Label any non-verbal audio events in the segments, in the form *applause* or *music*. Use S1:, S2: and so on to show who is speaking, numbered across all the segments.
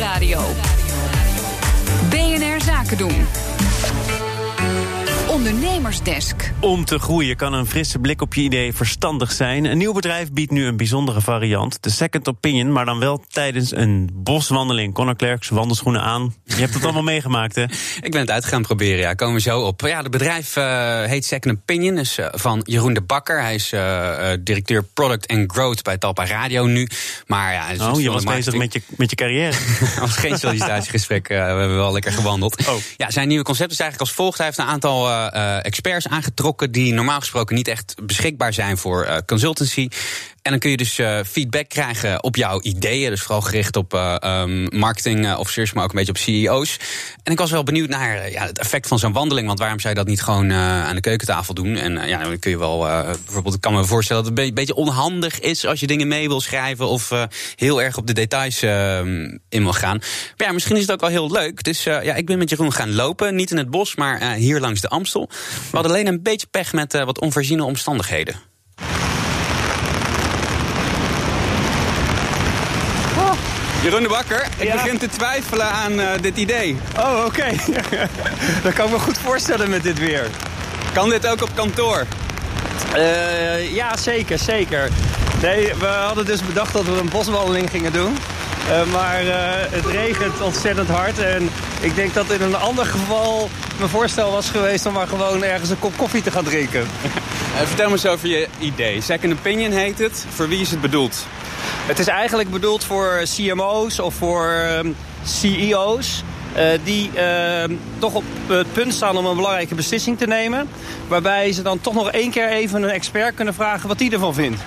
S1: Nieuwsradio. BNR Zaken doen. Ondernemersdesk.
S2: Om te groeien kan een frisse blik op je idee verstandig zijn. Een nieuw bedrijf biedt nu een bijzondere variant. De second opinion, maar dan wel tijdens een boswandeling. Conor Clerks, wandelschoenen aan. Je hebt het allemaal *laughs* meegemaakt, hè?
S3: Ik ben het uit gaan proberen, ja. Komen we zo op. Ja, het bedrijf uh, heet Second Opinion. Is uh, van Jeroen de Bakker. Hij is uh, directeur Product and Growth bij Talpa Radio nu. Maar ja,
S2: oh, je was bezig met je, met je carrière. *laughs*
S3: Was geen sollicitatiegesprek. we hebben wel lekker gewandeld.
S2: Oh.
S3: Ja, zijn nieuwe concept is eigenlijk als volgt. Hij heeft een aantal experts aangetrokken die normaal gesproken niet echt beschikbaar zijn voor uh, consultancy. En dan kun je dus uh, feedback krijgen op jouw ideeën. Dus vooral gericht op uh, marketing officers, maar ook een beetje op CEO's. En ik was wel benieuwd naar ja, het effect van zo'n wandeling. Want waarom zou je dat niet gewoon aan de keukentafel doen? En ja, dan kun je wel bijvoorbeeld, ik kan me voorstellen dat het een beetje onhandig is als je dingen mee wil schrijven of heel erg op de details in wil gaan. Maar ja, misschien is het ook wel heel leuk. Dus ja, ik ben met Jeroen gaan lopen. Niet in het bos, maar hier langs de Amstel. We hadden alleen een beetje pech met wat onvoorziene omstandigheden. Oh. Jeroen de Bakker, ik ja. begin te twijfelen aan uh, dit idee.
S4: Oh, oké. Okay. *laughs* dat kan ik me goed voorstellen met dit weer.
S3: Kan dit ook op kantoor?
S4: Uh, ja, zeker, zeker. Nee, we hadden dus bedacht dat we een boswandeling gingen doen. Uh, maar uh, het regent ontzettend hard. En ik denk dat in een ander geval mijn voorstel was geweest om maar gewoon ergens een kop koffie te gaan drinken.
S3: Uh, vertel me eens over je idee. Second Opinion heet het. Voor wie is het bedoeld?
S4: Het is eigenlijk bedoeld voor CMO's of voor CEO's. die toch op het punt staan om een belangrijke beslissing te nemen. Waarbij ze dan toch nog één keer even een expert kunnen vragen wat hij ervan vindt.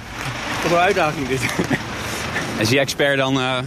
S4: Wat een uitdaging dit. *laughs*
S3: Is die expert dan uh,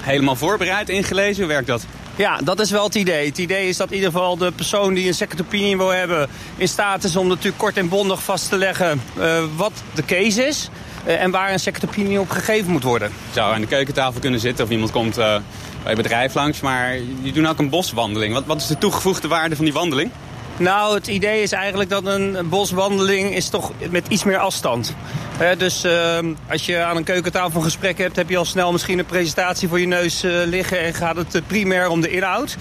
S3: helemaal voorbereid, ingelezen? Hoe werkt dat?
S4: Ja, dat is wel het idee. Het idee is dat in ieder geval de persoon die een second opinion wil hebben... in staat is om natuurlijk kort en bondig vast te leggen uh, wat de case is... Uh, en waar een second opinion op gegeven moet worden.
S3: Je zou aan de keukentafel kunnen zitten of iemand komt bij het bedrijf langs... maar je doet ook een boswandeling. Wat, wat is de toegevoegde waarde van die wandeling?
S4: Nou, het idee is eigenlijk dat een boswandeling is toch met iets meer afstand. He, dus uh, als je aan een keukentafel een gesprek hebt... heb je al snel misschien een presentatie voor je neus uh, liggen... en gaat het uh, primair om de inhoud.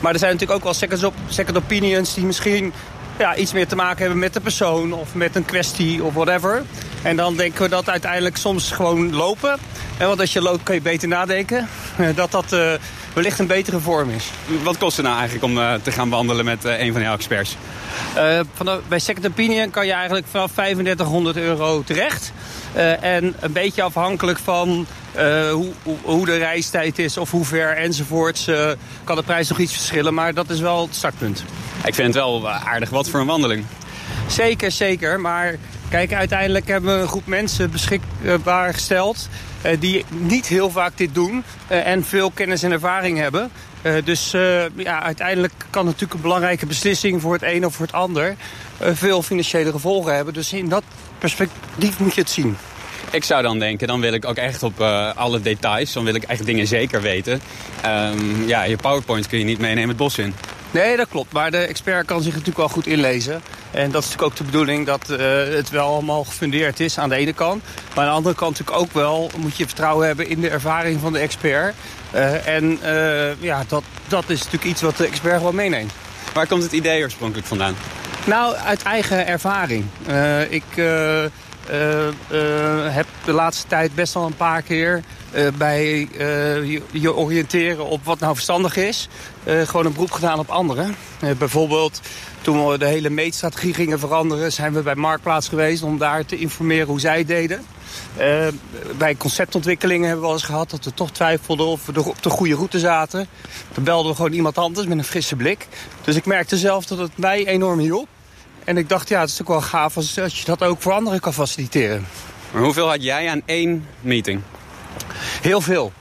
S4: Maar er zijn natuurlijk ook wel second, op, second opinions... die misschien ja, iets meer te maken hebben met de persoon... of met een kwestie of whatever. En dan denken we dat uiteindelijk soms gewoon lopen. En want als je loopt kun je beter nadenken. dat dat wellicht een betere vorm is.
S3: Wat kost het nou eigenlijk om uh, te gaan wandelen met uh, een van jouw experts?
S4: Vanaf, bij Second Opinion kan je eigenlijk vanaf 3500 euro terecht. en een beetje afhankelijk van hoe, hoe, hoe, de reistijd is of hoe ver enzovoorts... kan de prijs nog iets verschillen, maar dat is wel het startpunt.
S3: Ik vind het wel aardig wat voor een wandeling.
S4: Zeker, zeker. Maar kijk, uiteindelijk hebben we een groep mensen beschikbaar gesteld... Uh, die niet heel vaak dit doen uh, en veel kennis en ervaring hebben. Dus ja, uiteindelijk kan natuurlijk een belangrijke beslissing voor het een of voor het ander veel financiële gevolgen hebben. Dus in dat perspectief moet je het zien.
S3: Ik zou dan denken, dan wil ik ook echt op alle details, dan wil ik echt dingen zeker weten. Um, ja, je PowerPoint kun je niet meenemen het bos in.
S4: Nee, dat klopt. Maar de expert kan zich natuurlijk wel goed inlezen. En dat is natuurlijk ook de bedoeling dat uh, het wel allemaal gefundeerd is aan de ene kant. Maar aan de andere kant natuurlijk ook wel moet je vertrouwen hebben in de ervaring van de expert. Uh, en uh, ja, dat, dat is natuurlijk iets wat de expert gewoon meeneemt.
S3: Waar komt het idee oorspronkelijk vandaan?
S4: Nou, uit eigen ervaring. ik heb de laatste tijd best wel een paar keer uh, bij je, je, oriënteren op wat nou verstandig is. Gewoon een beroep gedaan op anderen. bijvoorbeeld toen we de hele meetstrategie gingen veranderen... zijn we bij Marktplaats geweest om daar te informeren hoe zij deden. bij conceptontwikkelingen hebben we wel eens gehad dat we toch twijfelden of we op de goede route zaten. Dan belden we gewoon iemand anders met een frisse blik. Dus ik merkte zelf dat het mij enorm hielp. En ik dacht, ja, het is ook wel gaaf als, als je dat ook voor anderen kan faciliteren.
S3: Maar hoeveel had jij aan één meeting?
S4: Heel veel.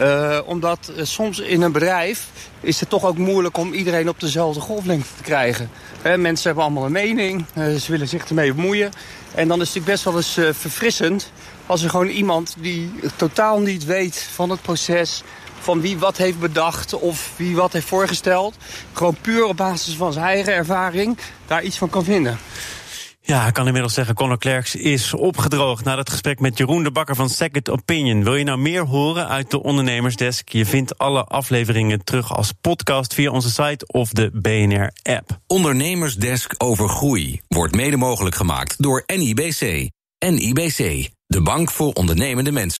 S4: Uh, omdat uh, soms in een bedrijf is het toch ook moeilijk om iedereen op dezelfde golflengte te krijgen. Mensen hebben allemaal een mening, ze willen zich ermee bemoeien. En dan is het natuurlijk best wel eens verfrissend als er gewoon iemand die totaal niet weet van het proces... van wie wat heeft bedacht of wie wat heeft voorgesteld... gewoon puur op basis van zijn eigen ervaring daar iets van kan vinden.
S2: Ja, ik kan inmiddels zeggen, Conor Klerks is opgedroogd na het gesprek met Jeroen de Bakker van Second Opinion. Wil je nou meer horen uit de Ondernemersdesk? Je vindt alle afleveringen terug als podcast via onze site of de BNR-app.
S5: Ondernemersdesk over groei wordt mede mogelijk gemaakt door NIBC. NIBC, de bank voor ondernemende mensen.